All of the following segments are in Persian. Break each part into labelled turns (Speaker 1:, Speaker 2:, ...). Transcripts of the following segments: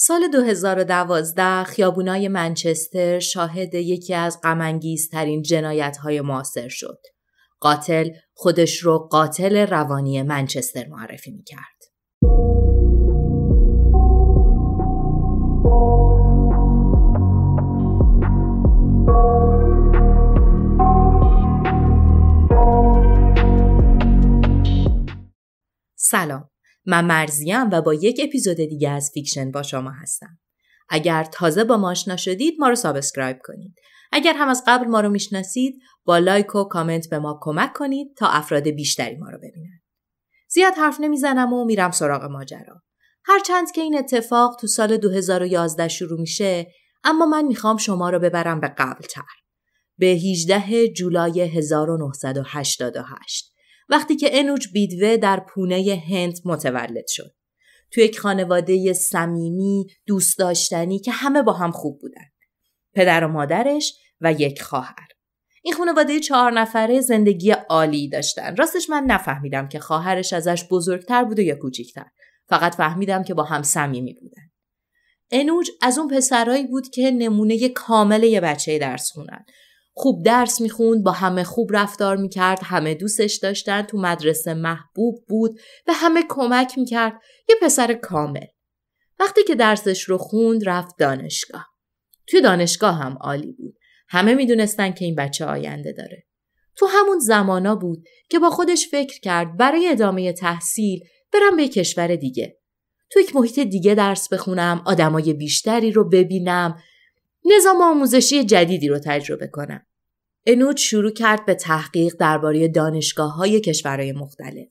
Speaker 1: سال 2012 خیابونای منچستر شاهد یکی از غمانگیزترین جنایت‌های معاصر شد. قاتل خودش رو قاتل روانی منچستر معرفی می‌کرد. سلام من مرضیم و با یک اپیزود دیگه از فیکشن با شما هستم. اگر تازه با ما آشنا شدید ما رو subscribe کنید. اگر هم از قبل ما رو می‌شناسید با like و کامنت به ما کمک کنید تا افراد بیشتری ما رو ببینن. زیاد حرف نمی‌زنم و میرم سراغ ماجرا. هرچند که این اتفاق تو سال 2011 شروع میشه اما من می‌خوام شما رو ببرم به قبل تر به 18 جولای 1988 وقتی که انوج بیدوه در پونه هند متولد شد. تو یک خانواده صمیمی دوست داشتنی که همه با هم خوب بودن. پدر و مادرش و یک خواهر. این خانواده چهار نفره زندگی عالی داشتن. راستش من نفهمیدم که خواهرش ازش بزرگتر بوده یا کوچیکتر. فقط فهمیدم که با هم صمیمی بودن. انوج از اون پسرایی بود که نمونه کامل یه بچه درس خونن. خوب درس می‌خوند با همه خوب رفتار می‌کرد همه دوستش داشتن تو مدرسه محبوب بود به همه کمک می‌کرد. یه پسر کامل. وقتی که درسش رو خوند رفت دانشگاه. توی دانشگاه هم عالی بود. همه می‌دونستن که این بچه آینده داره. تو همون زمانا بود که با خودش فکر کرد برای ادامه تحصیل برم به کشور دیگه. تو یک محیط دیگه درس بخونم آدمای بیشتری رو ببینم نظام آموزشی جدیدی رو تجربه کنم. انود شروع کرد به تحقیق درباره دانشگاه های کشورهای مختلف.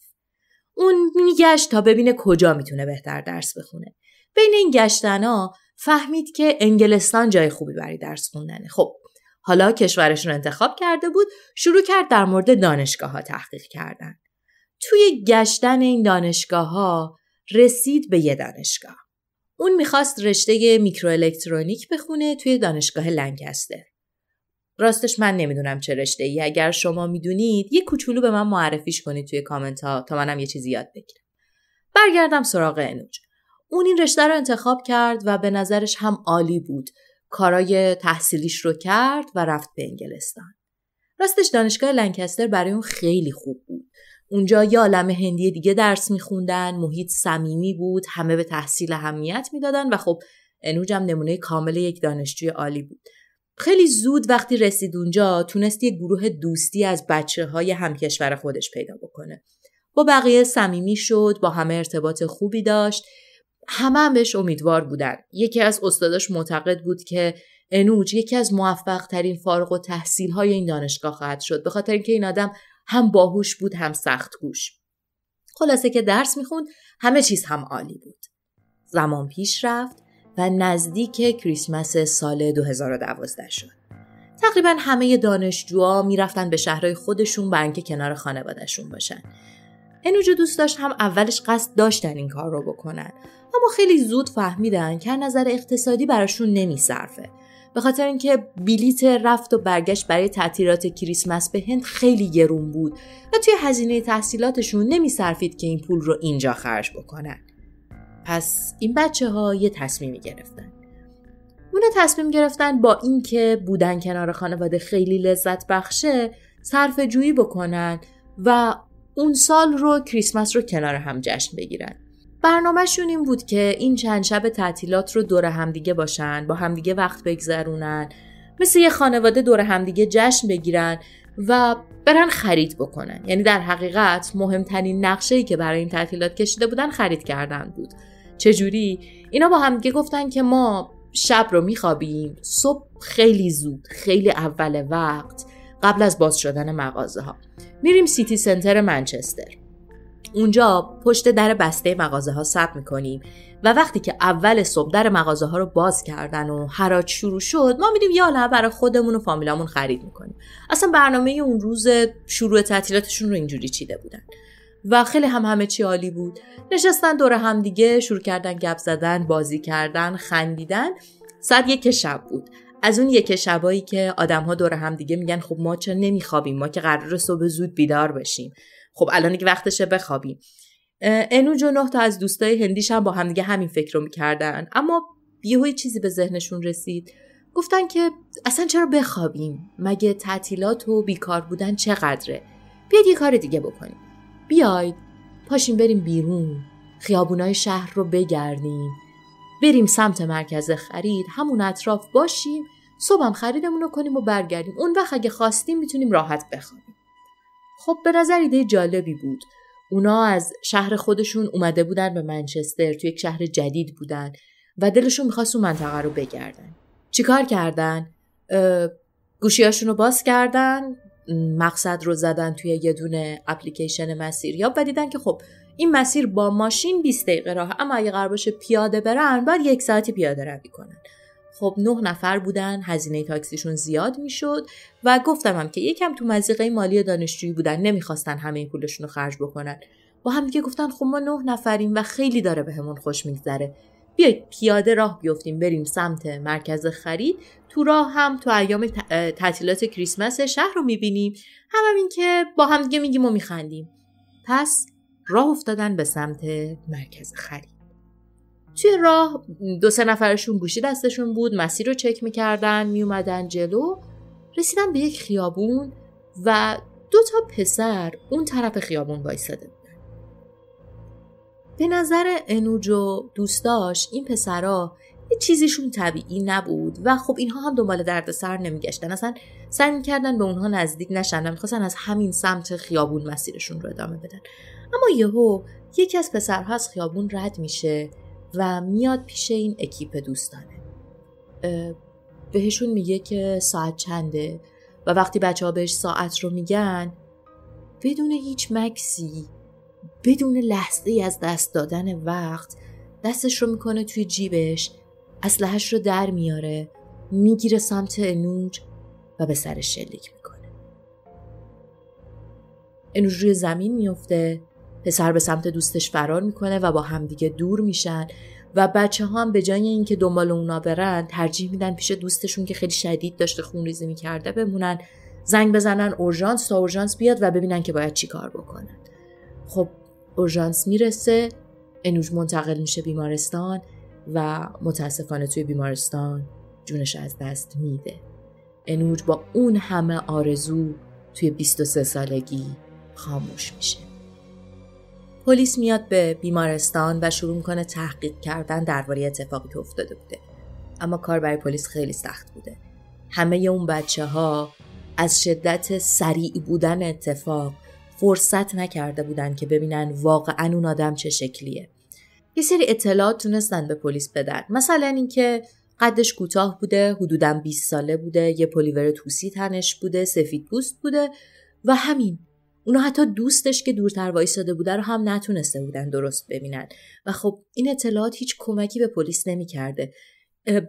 Speaker 1: اون میگشت تا ببینه کجا می‌تونه بهتر درس بخونه. بین این گشتنا فهمید که انگلستان جای خوبی برای درس خوندنه. خب حالا کشورش رو انتخاب کرده بود شروع کرد در مورد دانشگاه ها تحقیق کردن. توی گشتن این دانشگاه ها رسید به یه دانشگاه. اون می‌خواست رشته میکروالکترونیک بخونه توی دانشگاه لنکستر. راستش من نمی‌دونم چه رشته ای اگر شما می‌دونید یه کوچولو به من معرفیش کنید توی کامنت ها تا منم یه چیزی یاد بگیرم. برگردم سراغ انوج. اون این رشته رو انتخاب کرد و به نظرش هم عالی بود. کارای تحصیلیش رو کرد و رفت به انگلستان. راستش دانشگاه لنکستر برای اون خیلی خوب بود. اونجا یه عالم هندی دیگه درس میخوندن محیط صمیمی بود همه به تحصیل اهمیت می‌دادن و خب انوجم نمونه کامل یک دانشجوی عالی بود خیلی زود وقتی رسید اونجا تونست یه گروه دوستی از بچه های همکشور خودش پیدا بکنه با بقیه صمیمی شد با همه ارتباط خوبی داشت همه هم بهش امیدوار بودن یکی از استاداش معتقد بود که انوج یکی از موفق ترین فارغ و تحصیل های این دانشگاه خواهد شد به خاطر اینکه این آدم هم باهوش بود هم سخت گوش. خلاصه که درس می‌خوند همه چیز هم عالی بود. زمان پیش رفت و نزدیک کریسمس سال 2012 شد. تقریبا همه دانشجوها می‌رفتن به شهرهای خودشون برای اینکه کنار خانوادهشون باشن. انوجو دوست داشت هم اولش قصد داشتن این کار رو بکنن اما خیلی زود فهمیدن که نظر اقتصادی براشون نمیصرفه به خاطر اینکه بلیت رفت و برگشت برای تعطیلات کریسمس به هند خیلی گرون بود و توی هزینه تحصیلاتشون نمیصرفید که این پول رو اینجا خرج بکنن. پس این بچه ها یه تصمیمی گرفتن. اون تصمیم گرفتن با اینکه بودن کنار خانواده خیلی لذت بخشه صرف جویی بکنن و اون سال رو کریسمس رو کنار هم جشن بگیرن. برنامهشون این بود که این چند شب تعطیلات رو دور همدیگه باشن با همدیگه وقت بگذرونن مثل یه خانواده دور همدیگه جشن بگیرن و برن خرید بکنن یعنی در حقیقت مهمترین نقشه ای که برای این تعطیلات کشیده بودن خرید کردن بود چجوری؟ اینا با همدیگه گفتن که ما شب رو میخوابیم. صبح خیلی زود خیلی اول وقت قبل از باز شدن مغازه ها میریم سیتی سنتر منچستر. اونجا پشت در بسته مغازه ها ثبت می‌کنیم و وقتی که اول صبح در مغازه ها رو باز کردن و حراج شروع شد ما میریم یه عالمه برای خودمون و فامیلامون خرید می‌کنیم. اصلا برنامه اون روز شروع تعطیلاتشون رو اینجوری چیده بودن. و خیلی هم همه چی عالی بود. نشستن دور هم دیگه شروع کردن گپ زدن بازی کردن خندیدن. ساعت یک شب بود. از اون یک شبایی که آدم ها دور هم دیگه میگن خب ما چرا نمیخوابیم؟ ما که قرار صبح زود بیدار بشیم. خب الان دیگه وقتشه بخوابیم. انوج و نه تا از دوستای هندیش هم با هم دیگه همین فکر رو می‌کردن. اما یهو چیزی به ذهنشون رسید. گفتن که اصلا چرا بخوابیم؟ مگه تعطیلات و بیکار بودن چقدره؟ بیاید یه کار دیگه بکنیم. بیاید پاشیم بریم بیرون. خیابونای شهر رو بگردیم. بریم سمت مرکز خرید همون اطراف باشیم صبحم خریدمون رو کنیم و برگردیم. اون وقت اگه خواستیم می‌تونیم راحت بخوابیم. خب به نظر ایده جالبی بود. اونا از شهر خودشون اومده بودن به منچستر توی یک شهر جدید بودن و دلشون می‌خواست اون منطقه رو بگردن. چیکار کردن؟ گوشیاشون رو باز کردن مقصد رو زدن توی یه دونه اپلیکیشن مسیریاب و دیدن که خب این مسیر با ماشین 20 دقیقه راه اما اگه قرار باشه پیاده برن باید یک ساعتی پیاده روی کنن. خب نه نفر بودن هزینه تاکسیشون زیاد می‌شد و گفتم هم که یکم تو مزیقه مالی دانشجویی بودن نمی‌خواستن همه پولشون رو خرج بکنن. با هم دیگه گفتن خب ما نه نفریم و خیلی داره بهمون به خوش میگذره. بیایید پیاده راه بیفتیم بریم سمت مرکز خرید تو راه هم تو ایام تعطیلات کریسمس شهر رو می‌بینیم. هم, هم این که با هم دیگه میگیم و میخندیم. پس راه افتادن به سمت مرکز خرید. توی راه دو سه نفرشون گوشی دستشون بود مسیر رو چک می‌کردن میومدن جلو رسیدن به یک خیابون و دو تا پسر اون طرف خیابون وایساده بودن. به نظر انوج و دوستاش این پسرا یه چیزیشون طبیعی نبود و خب اینها هم دنبال درد سر نمیگشتن. اصلا سعی می‌کردن به اونها نزدیک نشن می‌خواستن از همین سمت خیابون مسیرشون رو ادامه بدن. اما یهو یکی از پسرها از خیابون رد میشه و میاد پیش این اکیپ دوستانه. بهشون میگه که ساعت چنده و وقتی بچه ها بهش ساعت رو میگن بدون هیچ مکسی بدون لحظه از دست دادن وقت دستش رو می‌کنه توی جیبش اسلحش رو در میاره می‌گیره سمت انوج و به سرش شلیک می‌کنه. انوج روی زمین میفته پسر به سمت دوستش فرار می‌کنه و با همدیگه دور میشن و بچه ها هم به جای اینکه دنبال اونا برن ترجیح میدن پیش دوستشون که خیلی شدید داشته خونریزی می‌کرده بمونن. زنگ بزنن اورژانس تا اورژانس بیاد و ببینن که باید چی کار بکنن. خب اورژانس می‌رسه انوج منتقل میشه بیمارستان. و متاسفانه توی بیمارستان جونش از دست میده. انوج با اون همه آرزو توی 23 سالگی خاموش میشه. پلیس میاد به بیمارستان و شروع می‌کنه تحقیق کردن درباره اتفاقی که افتاده بوده. اما کار برای پلیس خیلی سخت بوده. همه اون بچه ها از شدت سریع بودن اتفاق فرصت نکرده بودن که ببینن واقعا اون آدم چه شکلیه. یه سری اطلاعات تونستن به پلیس بدن. مثلا اینکه قدش کوتاه بوده حدودا 20 ساله بوده یه پلیور توسی تنش بوده سفید پوست بوده و همین. اونا حتی دوستش که دورتر وایساده بوده رو هم نتونسته بودن درست ببینن. و خب این اطلاعات هیچ کمکی به پلیس نمی‌کرده.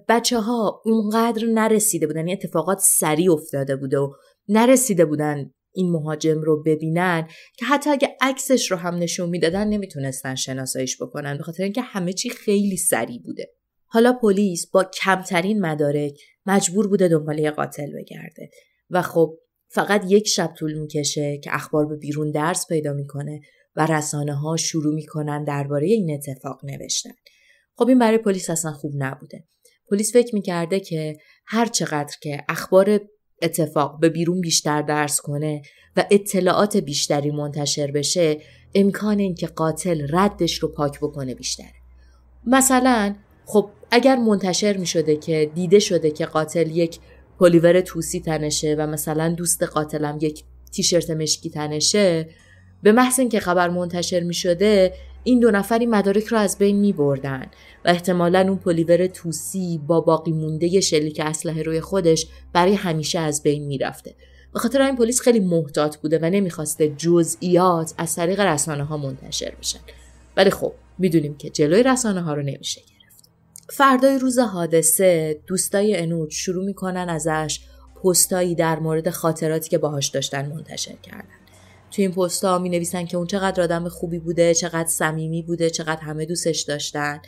Speaker 1: بچه ها اونقدر نرسیده بودن این اتفاقات سریع افتاده بوده و نرسیده بودن این مهاجم رو ببینن که حتی اگه عکسش رو هم نشون می‌دادن نمی‌تونستن شناساییش بکنن به خاطر اینکه همه چی خیلی سریع بوده حالا پلیس با کمترین مدارک مجبور بوده دنبال قاتل بگرده و خب فقط یک شب طول می‌کشه که اخبار به بیرون درس پیدا می‌کنه و رسانه ها شروع می‌کنن درباره این اتفاق نوشتن. خب این برای پلیس اصلا خوب نبوده. پلیس فکر می‌کرده که هر چقدر که اخبار اتفاق به بیرون بیشتر درس کنه و اطلاعات بیشتری منتشر بشه امکان اینکه قاتل ردش رو پاک بکنه بیشتره. مثلا خب اگر منتشر می شده که دیده شده که قاتل یک پلیور توسی تنشه و مثلا دوست قاتلم یک تیشرت مشکی تنشه به محض اینکه خبر منتشر می شده این دو نفری مدارک رو از بین می بردن و احتمالا اون پلیور توسی با باقی مونده شلیک اسلحه روی خودش برای همیشه از بین می رفته. به خاطر این پلیس خیلی محتاط بوده و نمی‌خواسته جزئیات از طریق رسانه ها منتشر بشن. ولی خب می‌دونیم که جلوی رسانه ها رو نمیشه فردای روز حادثه دوستای انوج شروع می‌کنن ازش پستایی در مورد خاطراتی که باهاش داشتن منتشر کردن. توی این پستا می نویسن که اون چقدر آدم خوبی بوده چقدر صمیمی بوده چقدر همه دوستش داشتن.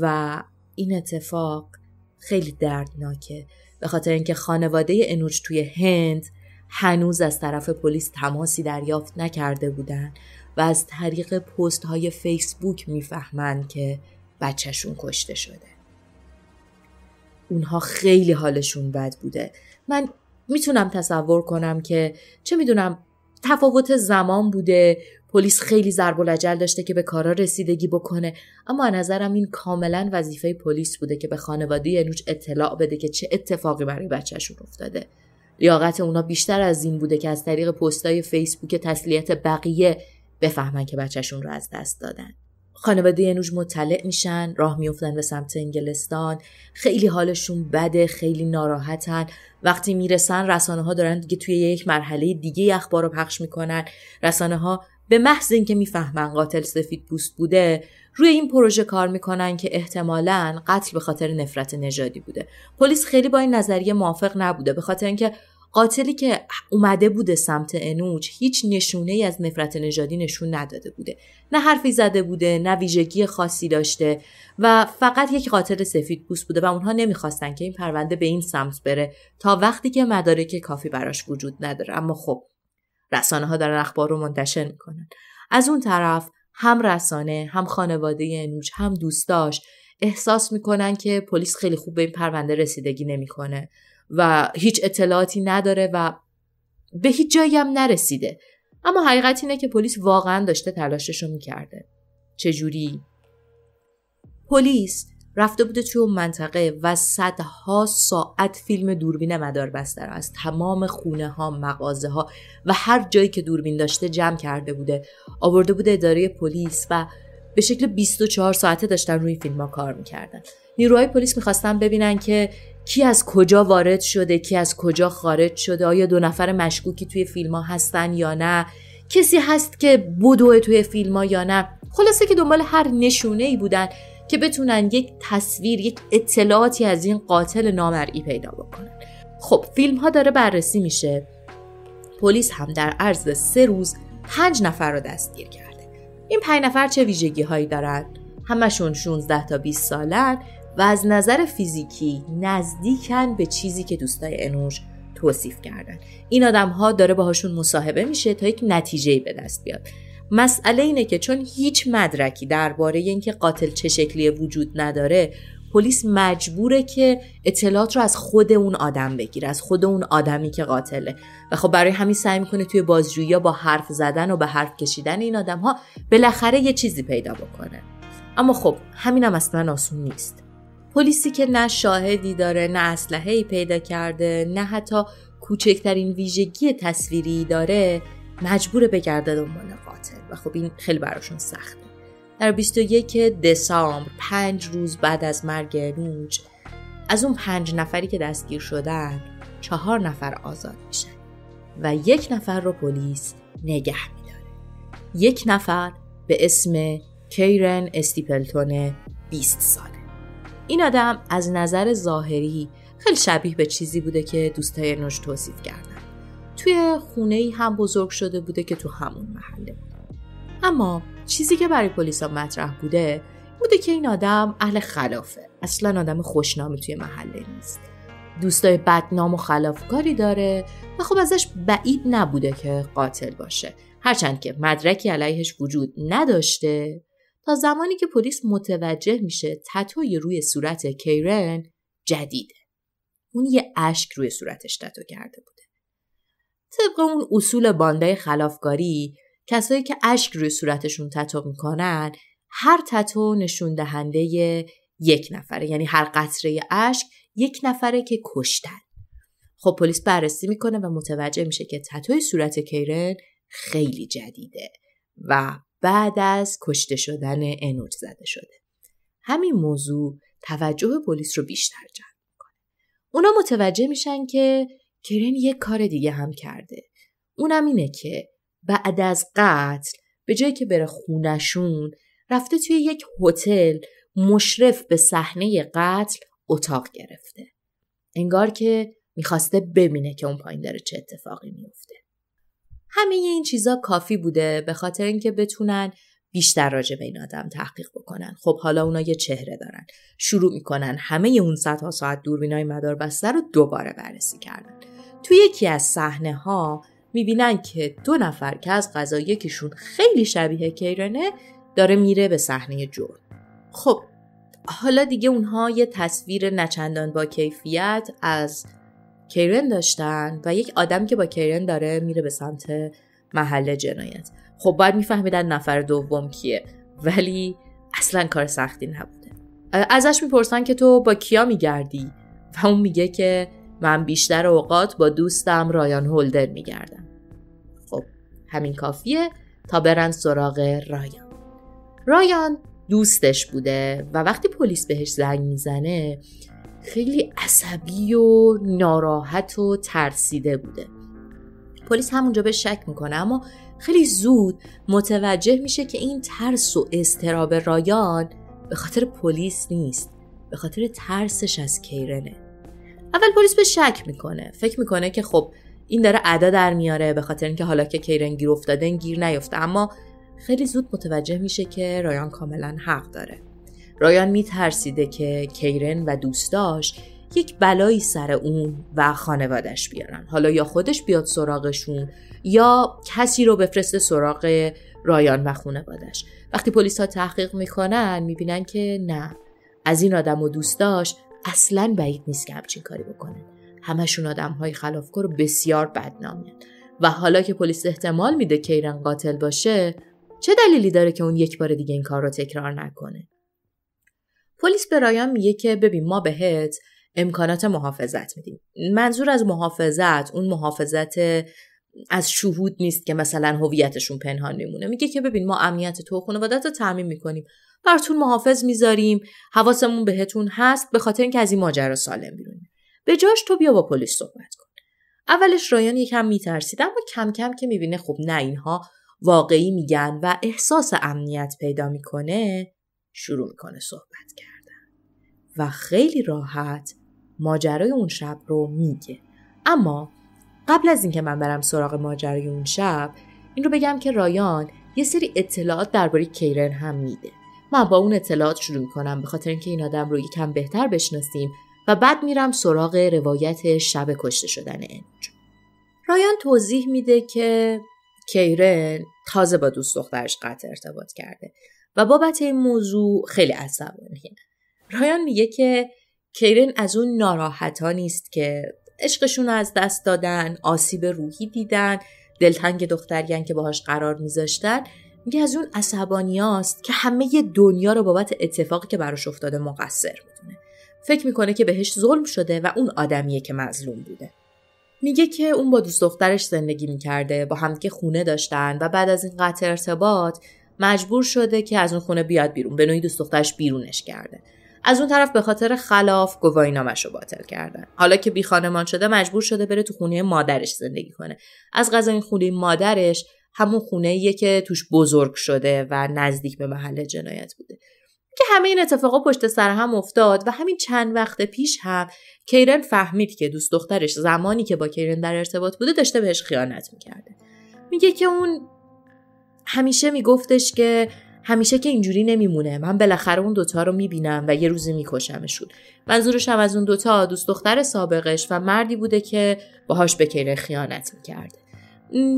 Speaker 1: و این اتفاق خیلی دردناکه. به خاطر اینکه خانواده انوج توی هند هنوز از طرف پلیس تماسی دریافت نکرده بودن و از طریق پست های فیسبوک می‌فهمند که بچهشون کشته شده. اونها خیلی حالشون بد بوده. من می‌تونم تصور کنم که چه می‌دونم تفاوت زمان بوده. پلیس خیلی ضرب العجل داشته که به کارا رسیدگی بکنه. اما نظرم این کاملا وظیفه پلیس بوده که به خانواده نوچ اطلاع بده که چه اتفاقی برای بچهشون افتاده. لیاقت اونا بیشتر از این بوده که از طریق پستای فیسبوک تسلیت بقیه بفهمن که بچهشون رو از دست دادن. خانواده ینوش مطلع میشن راه میفتن به سمت انگلستان. خیلی حالشون بده خیلی ناراحتن. وقتی می‌رسن رسانه ها دارن دیگه توی یک مرحله دیگه اخبار رو پخش می‌کنن. رسانه ها به محض اینکه می‌فهمن قاتل سفید پوست بوده روی این پروژه کار می‌کنن که احتمالا قتل به خاطر نفرت نژادی بوده. پلیس خیلی با این نظریه موافق نبوده به خاطر اینکه قاتلی که اومده بوده سمت انوج هیچ نشونه ای از نفرت نژادی نشون نداده بوده. نه حرفی زده بوده نه ویژگی خاصی داشته و فقط یک قاتل سفید پوست بوده و اونها نمی‌خواستن که این پرونده به این سمت بره تا وقتی که مدارک کافی براش وجود نداره. اما خب رسانه ها دارن اخبار رو منتشر می‌کنن. از اون طرف هم رسانه هم خانواده انوج هم دوستاش احساس می‌کنن که پلیس خیلی خوب به این پرونده رسیدگی نمی‌کنه. و هیچ اطلاعاتی نداره و به هیچ جایی هم نرسیده. اما حقیقت اینه که پلیس واقعا داشته تلاشش رو می‌کرده. چجوری؟ پلیس رفته بوده توی اون منطقه و صدها ساعت فیلم دوربین مدار بستر از تمام خونه ها مغازه ها و هر جایی که دوربین داشته جمع کرده بوده. آورده بوده اداره پلیس و به شکل 24 ساعته داشتن روی فیلم ها کار می‌کردن. نیروهای پلیس می‌خواستن ببینن که کی از کجا وارد شده کی از کجا خارج شده آیا دو نفر مشکوکی توی فیلم ها هستن یا نه؟ کسی هست که بدوه توی فیلم ها یا نه؟ خلاصه که دنبال هر نشونه ای بودن که بتونن یک تصویر یک اطلاعاتی از این قاتل نامرئی پیدا بکنن. خب فیلم ها داره بررسی میشه. پلیس هم در عرض سه روز پنج نفر رو دستگیر کرده. این پنج نفر چه ویژگی هایی دارن؟ همشون 16 تا 20 سالن. و از نظر فیزیکی نزدیکن به چیزی که دوستای انوش توصیف کردن. این آدم ها داره باهاشون مصاحبه میشه تا یک نتیجه به دست بیاد. مسئله اینه که چون هیچ مدرکی درباره اینکه قاتل چه شکلی وجود نداره پلیس مجبوره که اطلاعات رو از خود اون آدم بگیره از خود اون آدمی که قاتله. و خب برای همین سعی می‌کنه توی بازجویی با حرف زدن و به حرف کشیدن این آدم ها بالاخره یه چیزی پیدا بکنه. اما خب همینم اصلا آسون نیست. پلیسی که نه شاهدی داره نه اسلحه ای پیدا کرده نه حتی کوچکترین ویژگی تصویری داره مجبور بگرده دنبال قاتل. و خب این خیلی براشون سخته. در 21 دسامبر پنج روز بعد از مرگ نوج از اون پنج نفری که دستگیر شدن چهار نفر آزاد میشن. و یک نفر رو پلیس نگه میداره. یک نفر به اسم کیرن استیپلتون 20 ساله. این آدم از نظر ظاهری خیلی شبیه به چیزی بوده که دوستای نوش توصیف کردن. توی خونه ای هم بزرگ شده بوده که تو همون محله. بوده اما چیزی که برای پلیسا مطرح بوده بوده که این آدم اهل خلافه. اصلا آدم خوشنامی توی محله نیست. دوستای بدنام و خلافکاری داره و خب ازش بعید نبوده که قاتل باشه. هرچند که مدرکی علیهش وجود نداشته تا زمانی که پلیس متوجه میشه تتوی روی صورت کیرن جدیده. اون یه اشک روی صورتش تتو کرده بوده. طبق اون اصول بانده خلافکاری کسایی که اشک روی صورتشون تتو می‌کنن هر تتو نشون دهنده یک نفره یعنی هر قطره اشک یک نفره که کشتن. خب پلیس بررسی می‌کنه و متوجه میشه که تتوی صورت کیرن خیلی جدیده و بعد از کشته شدن انوج زده شده. همین موضوع توجه پلیس رو بیشتر جلب می‌کنه. اونا متوجه میشن که کیرن یک کار دیگه هم کرده. اونم اینه که بعد از قتل به جایی که بره خونشون رفته توی یک هتل مشرف به صحنه قتل اتاق گرفته. انگار که می‌خواسته ببینه که اون پایین داره چه اتفاقی میفته همه این چیزا کافی بوده به خاطر اینکه بتونن بیشتر راجع به این آدم تحقیق بکنن. خب حالا اونا یه چهره دارن. شروع می‌کنن همه اون صدها ساعت دوربینای مدار بسته رو دوباره بررسی کردن. توی یکی از صحنه ها می‌بینن که دو نفر که از غذا یکیشون خیلی شبیه کیرنه داره میره به صحنه جرم. خب حالا دیگه اونها یه تصویر نچندان با کیفیت از کیرن داشتن و یک آدم که با کیرن داره میره به سمت محل جنایت. خب باید میفهمیدن نفر دوم کیه ولی اصلا کار سختی نبوده. ازش می‌پرسن که تو با کیا میگردی؟ و اون میگه که من بیشتر اوقات با دوستم رایان هولدر میگردم. خب همین کافیه تا برن سراغ رایان. رایان دوستش بوده و وقتی پلیس بهش زنگ می‌زنه خیلی عصبی و ناراحت و ترسیده بوده. پلیس همونجا به شک می‌کنه اما خیلی زود متوجه میشه که این ترس و استراب رایان به خاطر پلیس نیست به خاطر ترسش از کیرنه. اول پلیس به شک می‌کنه فکر می‌کنه که خب این داره ادا در میاره به خاطر اینکه حالا که کیرن گیر افتاده گیر نیفته. اما خیلی زود متوجه میشه که رایان کاملا حق داره. رایان میترسیده که کیرن و دوستاش یک بلایی سر اون و خانوادش بیارن. حالا یا خودش بیاد سراغشون یا کسی رو بفرسته سراغ رایان و خانوادش وقتی پلیس ها تحقیق می‌کنن می‌بینن که نه از این آدم و دوستاش اصلا بعید نیست که همچین کاری بکنن. همشون آدم های خلافکار بسیار بدنامیان. و حالا که پلیس احتمال میده کیرن قاتل باشه چه دلیلی داره که اون یک بار دیگه این کار رو تکرار نکنه؟ پلیس به رایان میگه که ببین ما بهت امکانات محافظت میدیم. منظور از محافظت اون محافظت از شهود نیست که مثلا هویتشون پنهان میمونه میگه که ببین ما امنیت تو خانوادت رو تعمین می‌کنیم. براتون محافظ می‌ذاریم. حواسمون بهتون هست به خاطر اینکه از این ماجرا سالم بیرونیم به جاش تو بیا با پلیس صحبت کن. اولش رایان یکم میترسید اما کم کم که می‌بینه خب نه اینها واقعی میگن و احساس امنیت پیدا می‌کنه. شروع می‌کنه صحبت کردن. و خیلی راحت ماجرای اون شب رو میگه. اما قبل از اینکه من برم سراغ ماجرای اون شب این رو بگم که رایان یه سری اطلاعات درباره کیرن هم میده. من با اون اطلاعات شروع می‌کنم به خاطر اینکه این آدم رو یکم بهتر بشناسیم و بعد میرم سراغ روایت شب کشته شدن انج. رایان توضیح میده که کیرن تازه با دوست دخترش قطع ارتباط کرده. و بابت این موضوع خیلی عصبانیه. رایان میگه که کیرن از اون ناراحتا نیست که عشقشون از دست دادن آسیب روحی دیدن دلتنگ دختریان که باهاش قرار میذاشتن. میگه از اون عصبانیاست که همه دنیا رو بابت اتفاقی که براش افتاده مقصر می‌دونه. فکر می‌کنه که بهش ظلم شده و اون آدمیه که مظلوم بوده. میگه که اون با دوست دخترش زندگی می‌کرده با همدیگه خونه داشتن و بعد از این قطع ارتباط مجبور شده که از اون خونه بیاد بیرون. به نوعی دوست دخترش بیرونش کرده. از اون طرف به خاطر خلاف گواهی نامش رو باطل کردن. حالا که بی خانمان شده مجبور شده بره تو خونه مادرش زندگی کنه. از غذا این خونه مادرش همون خونه ایه که توش بزرگ شده و نزدیک به محل جنایت بوده. که همه این اتفاقا پشت سر هم افتاد و همین چند وقت پیش هم کیرن فهمید که دوست دخترش زمانی که با کیرن در ارتباط بوده داشته بهش خیانت می‌کرده. میگه که اون همیشه میگفتش که همیشه که اینجوری نمیمونه. من بالاخره اون دوتا رو می‌بینم و یه روزی میکشمشون. منظورش هم از اون دوتا دوست دختر سابقش و مردی بوده که باهاش به کیرن خیانت می‌کرده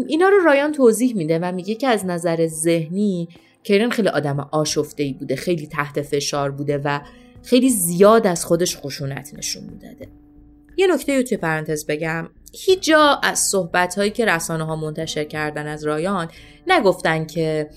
Speaker 1: اینا رو رایان توضیح میده و میگه که از نظر ذهنی کیرن خیلی آدم آشفته ای بوده خیلی تحت فشار بوده و خیلی زیاد از خودش خشونت نشون می‌داده. یه نکته رو توی پرانتز بگم. هیچ جا از صحبت هایی که رسانه ها منتشر کردن از رایان نگفتن که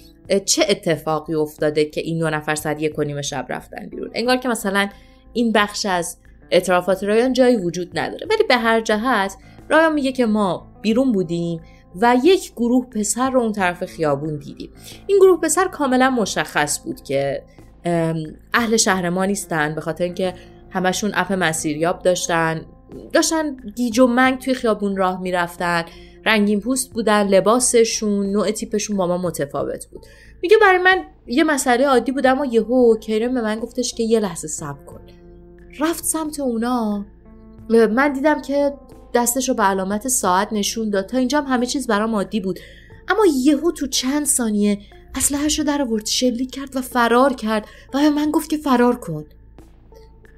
Speaker 1: چه اتفاقی افتاده که این دو نفر ساعت یک و شب رفتن بیرون. انگار که مثلا این بخش از اعترافات رایان جایی وجود نداره. ولی به هر جهت رایان میگه که ما بیرون بودیم و یک گروه پسر رو اون طرف خیابون دیدیم. این گروه پسر کاملا مشخص بود که اهل شهر ما نیستن به خاطر اینکه همشون اپ مسیریاب داشتن. داشتن گیج و منگ توی خیابون راه می‌رفتن. رنگین پوست بودن لباسشون نوع تیپشون با ما متفاوت بود. میگه برای من یه مسئله عادی بود اما یهو کیرم به من گفتش که یه لحظه صبر کن. رفت سمت اونا. من دیدم که دستش رو به علامت ساعت نشون داد. تا اینجا هم همه چیز برام عادی بود. اما یهو تو چند ثانیه اسلحه‌اش رو در آورد شلیک کرد و فرار کرد و به من گفت که فرار کن.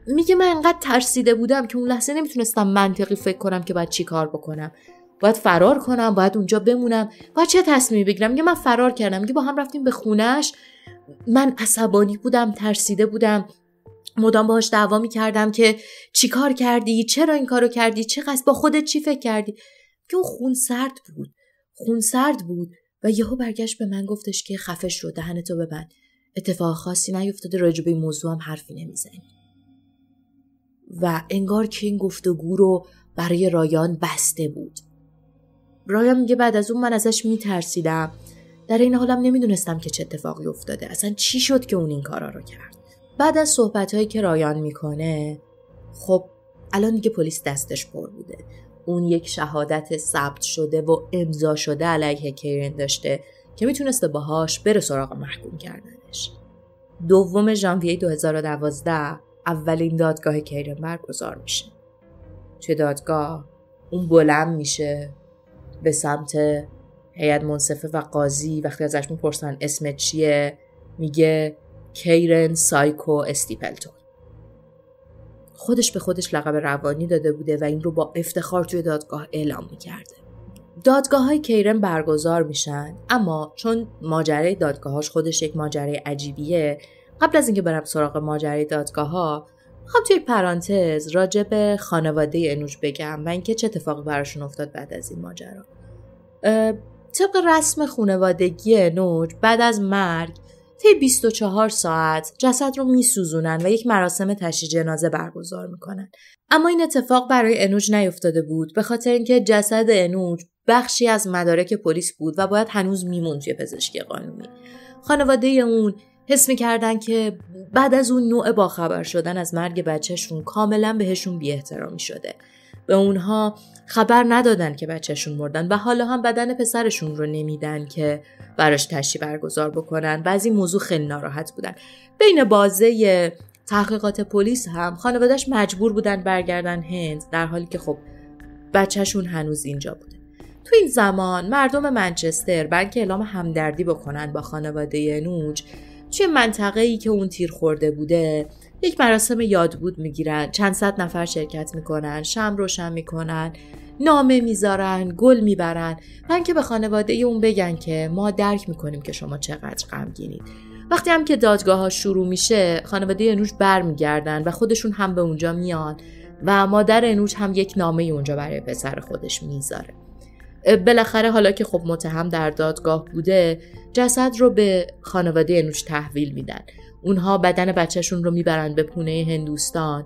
Speaker 1: میگه من انقدر ترسیده بودم که اون لحظه نمی‌تونستم منطقی فکر کنم که باید چی کار بکنم. باید فرار کنم باید اونجا بمونم. باید چه تصمیمی بگیرم؟ میگه من فرار کردم. میگه با هم رفتیم به خونش من عصبانی بودم ترسیده بودم. مدام باهاش دعوا می‌کردم که چی کار کردی؟ چرا این کارو کردی؟ چه قصد؟ با خودت چی فکر کردی؟ که اون خون سرد بود. خون سرد بود. و یهو برگشت به من گفتش که خفش رو دهنتو ببند. اتفاق خاصی نیفتاده راجع به این موضوع هم حرفی نمی‌زنی. و انگار که این گفتگو رو برای رایان بسته بود. رایان میگه بعد از اون من ازش میترسیدم. در این حالم نمی‌دونستم که چه اتفاقی افتاده. اصلا چی شد که اون این کارا رو کرد؟ بعد از صحبت هایی که رایان می‌کنه خب الان دیگه پلیس دستش پر بوده. اون یک شهادت ثبت شده و امضا شده علیه کیرن داشته که می‌تونسته باهاش بره سراغ محکوم کردنش. دوم ژانویه 2012 اولین دادگاه کیرن برگزار میشه. توی دادگاه اون بلند میشه به سمت هیئت منصفه و قاضی. وقتی ازش می‌پرسن اسمت چیه میگه کیرن سایکو استیپلتون. خودش به خودش لقب روانی داده بوده و این رو با افتخار توی دادگاه اعلام می‌کرده. دادگاه های کیرن برگزار میشن اما چون ماجرای دادگاهاش خودش یک ماجرای عجیبیه قبل از اینکه برم سراغ ماجرای دادگاه ها می‌خوام توی پرانتز راجع به خانواده انوج بگم و اینکه چه اتفاقی براشون افتاد بعد از این ماجرا. طبق رسم خانوادگی انوج بعد از مرگ طی 24 ساعت جسد رو میسوزونن و یک مراسم تشییع جنازه برگزار می‌کنن. اما این اتفاق برای انوج نیفتاده بود به خاطر اینکه جسد انوج بخشی از مدارک پلیس بود و باید هنوز میمون توی پزشکی قانونی. خانواده اون حس می‌کردن که بعد از اون نوع باخبر شدن از مرگ بچهشون کاملا بهشون بی احترامی شده. به اونها خبر ندادن که بچهشون مردن و حالا هم بدن پسرشون رو نمیدن که براش تشی برگزار بکنن و از این موضوع خیلی ناراحت بودن. بین بازه تحقیقات پلیس هم خانوادهش مجبور بودن برگردن هند در حالی که خب بچهشون هنوز اینجا بوده. تو این زمان مردم منچستر برای اعلام همدردی بکنن با خانواده نوج توی منطقه ای که اون تیر خورده بوده؟ یک مراسم یادبود می‌گیرن چند صد نفر شرکت می‌کنن شم روشن می‌کنن نامه می‌ذارن گل می‌برن. من که به خانواده اون بگن که ما درک می‌کنیم که شما چقدر غمگینید. وقتی هم که دادگاه ها شروع میشه خانواده انوش برمیگردن و خودشون هم به اونجا میان و مادر انوش هم یک نامه اونجا برای پسر خودش می‌ذاره. بالاخره حالا که خب متهم در دادگاه بوده جسد رو به خانواده انوش تحویل میدن. اونها بدن بچهشون رو می‌برن به پونه هندوستان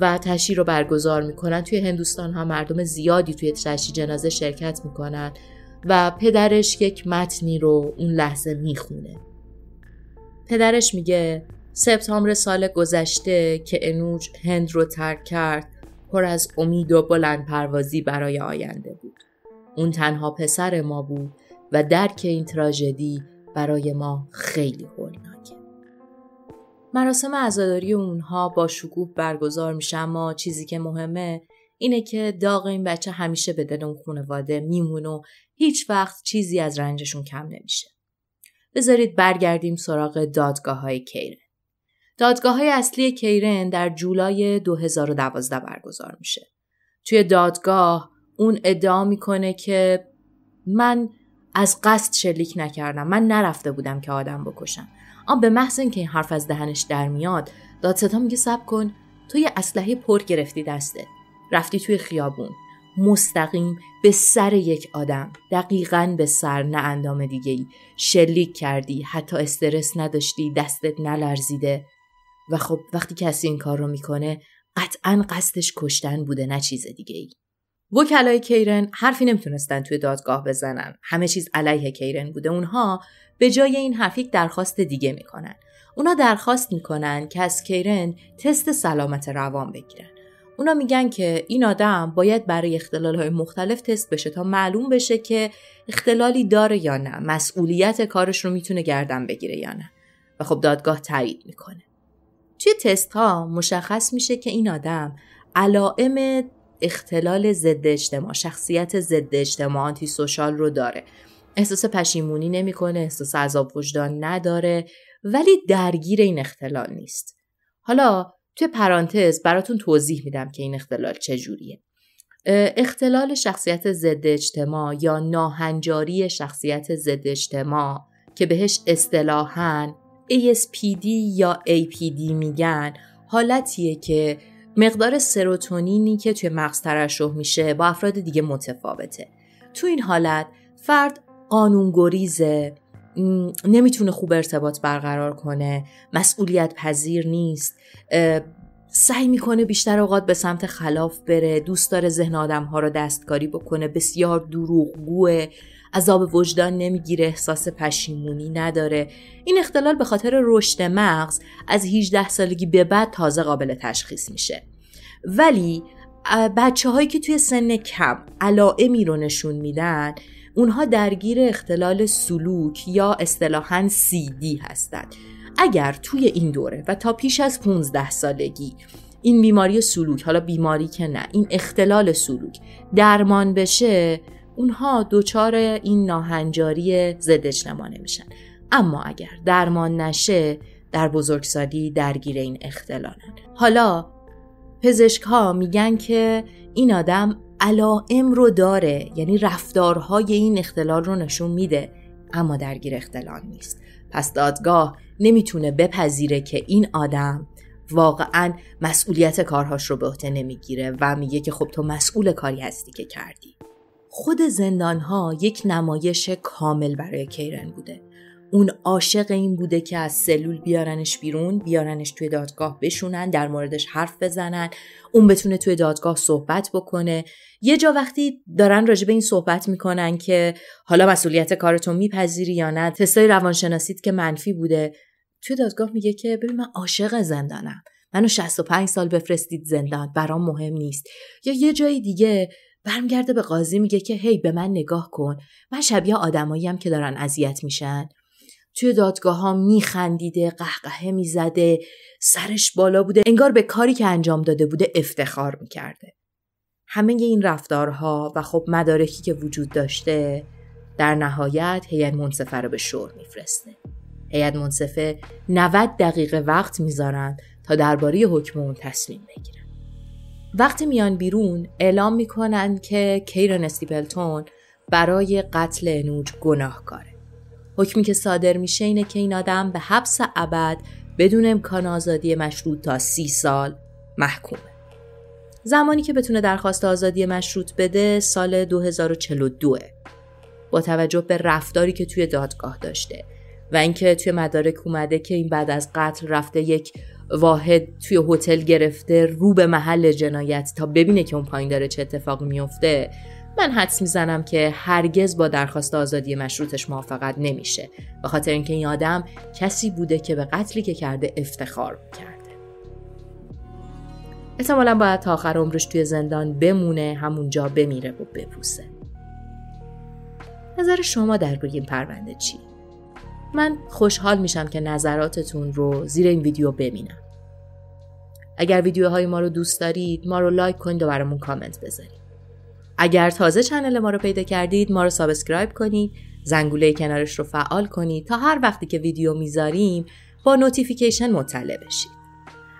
Speaker 1: و تشی رو برگزار می‌کنن. توی هندوستان ها مردم زیادی توی تشی جنازه شرکت می‌کنن و پدرش یک متنی رو اون لحظه می‌خونه. پدرش میگه سپتامبر سال گذشته که انوج هند رو ترک کرد پر از امید و بلند پروازی برای آینده بود. اون تنها پسر ما بود و درک این تراژدی برای ما خیلی هولناکه مراسم عزاداری اونها با شکوه برگزار میشه اما چیزی که مهمه اینه که داغ این بچه همیشه به دل اون خانواده میمونه و هیچ وقت چیزی از رنجشون کم نمیشه. بذارید برگردیم سراغ دادگاه های کیرن. دادگاه های اصلی کیرن در جولای 2012 برگزار میشه. توی دادگاه اون ادعا می‌کنه که من از قصد شلیک نکردم. من نرفته بودم که آدم بکشم. آن به محض اینکه این حرف از دهنش در میاد دادستان میگه سب کن تو یه اسلحه پر گرفتی دسته رفتی توی خیابون. مستقیم به سر یک آدم. دقیقا به سر نه اندام دیگه ای شلیک کردی حتی استرس نداشتی دستت نلرزیده. و خب وقتی کسی این کار رو می‌کنه قطعا قصدش کشتن بوده نه چیز دیگه ای وکلای کیرن حرفی نمی‌تونستن توی دادگاه بزنن. همه چیز علیه کیرن بوده. اونها به جای این حرف یک درخواست دیگه می‌کنن. اونا درخواست می‌کنن که از کیرن تست سلامت روان بگیرن. اونا میگن که این آدم باید برای اختلال های مختلف تست بشه تا معلوم بشه که اختلالی داره یا نه مسئولیت کارش رو می‌تونه گردن بگیره یا نه. و خب دادگاه تایید می‌کنه. توی تست ها مشخص میشه که این آدم علائم اختلال ضد اجتماع شخصیت ضد اجتماع آنتی سوشال رو داره. احساس پشیمونی نمی‌کنه احساس عذاب وجدان نداره ولی درگیر این اختلال نیست. حالا توی پرانتز براتون توضیح میدم که این اختلال چجوریه. اختلال شخصیت ضد اجتماع یا ناهنجاری شخصیت ضد اجتماع که بهش اصطلاحاً ASPD یا APD میگن حالتیه که مقدار سروتونینی که توی مغز ترشح میشه با افراد دیگه متفاوته. تو این حالت فرد قانونگریزه نمی‌تونه خوب ارتباط برقرار کنه مسئولیت پذیر نیست سعی می‌کنه بیشتر اوقات به سمت خلاف بره دوست داره ذهن آدم ها رو دستکاری بکنه بسیار دروغگوه. عذاب وجدان نمی‌گیره احساس پشیمونی نداره. این اختلال به خاطر رشد مغز از 18 سالگی به بعد تازه قابل تشخیص میشه. ولی بچه هایی که توی سن کم علائمی رو نشون میدن اونها درگیر اختلال سلوک یا اصطلاحا دی هستند اگر توی این دوره و تا پیش از 15 سالگی این بیماری سلوک حالا بیماری که نه این اختلال سلوک درمان بشه اونها دچار این ناهنجاری ضد اجتماع نمیشن اما اگر درمان نشه در بزرگسالی درگیر این اختلالن. حالا پزشک ها میگن که این آدم علائم رو داره یعنی رفتارهای این اختلال رو نشون میده اما درگیر اختلال نیست. پس دادگاه نمی‌تونه بپذیره که این آدم واقعا مسئولیت کارهاش رو به عهده نمی‌گیره و میگه که خب تو مسئول کاری هستی که کردی. خود زندان ها یک نمایش کامل برای کیرن بوده. اون عاشق این بوده که از سلول بیارنش بیرون بیارنش توی دادگاه بشونن در موردش حرف بزنن اون بتونه توی دادگاه صحبت بکنه. یه جا وقتی دارن راجع به این صحبت می‌کنن که حالا مسئولیت کارتون میپذیری یا نه تستای روانشناسیت که منفی بوده توی دادگاه میگه که ببین من عاشق زندانم. منو 65 سال بفرستید زندان برام مهم نیست. یا یه جای دیگه برمیگرده به قاضی میگه که هی به من نگاه کن. من شبیه آدماییم که دارن اذیت میشن. توی دادگاه ها میخندیده قهقهه می‌زده سرش بالا بوده انگار به کاری که انجام داده بوده افتخار می‌کرده. همه این رفتارها و خب مدارکی که وجود داشته در نهایت هیئت منصفه رو به شور میفرسته. هیئت منصفه 90 دقیقه وقت می‌ذارن تا درباره حکم اون تصمیم بگیرن وقتی میان بیرون اعلام می‌کنن که کیرن استیپلتون برای قتل انوج گناهکاره حکمی که صادر میشه اینه که این آدم به حبس ابد بدون امکان آزادی مشروط تا سی سال محکومه. زمانی که بتونه درخواست آزادی مشروط بده سال 2042 با توجه به رفتاری که توی دادگاه داشته و اینکه توی مدارک اومده که این بعد از قتل رفته یک واحد توی هتل گرفته رو به محل جنایت تا ببینه که اون پایین داره چه اتفاقی میفته من حدس می‌زنم که هرگز با درخواست آزادی مشروطش موافقت نمیشه. به خاطر اینکه این آدم کسی بوده که به قتلی که کرده افتخار کرده. احتمالا باید تا آخر عمرش توی زندان بمونه همونجا بمیره و بپوسه نظر شما درباره این پرونده چی؟ من خوشحال میشم که نظراتتون رو زیر این ویدیو ببینم. اگر ویدیوهای ما رو دوست دارید ما رو like کنید و برامون کامنت بذارید. اگر تازه channel ما رو پیدا کردید ما رو subscribe کنید زنگوله کنارش رو فعال کنید تا هر وقتی که ویدیو می‌ذاریم با notification مطلع بشید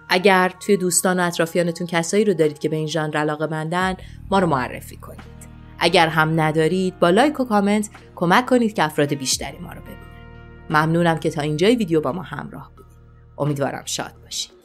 Speaker 1: اگر توی دوستان و اطرافیانتون کسایی رو دارید که به این ژانر علاقه مندن ما رو معرفی کنید اگر هم ندارید با لایک و کامنت کمک کنید که افراد بیشتری ما رو ببینن ممنونم که تا اینجای ویدیو با ما همراه بودید. امیدوارم شاد باشید.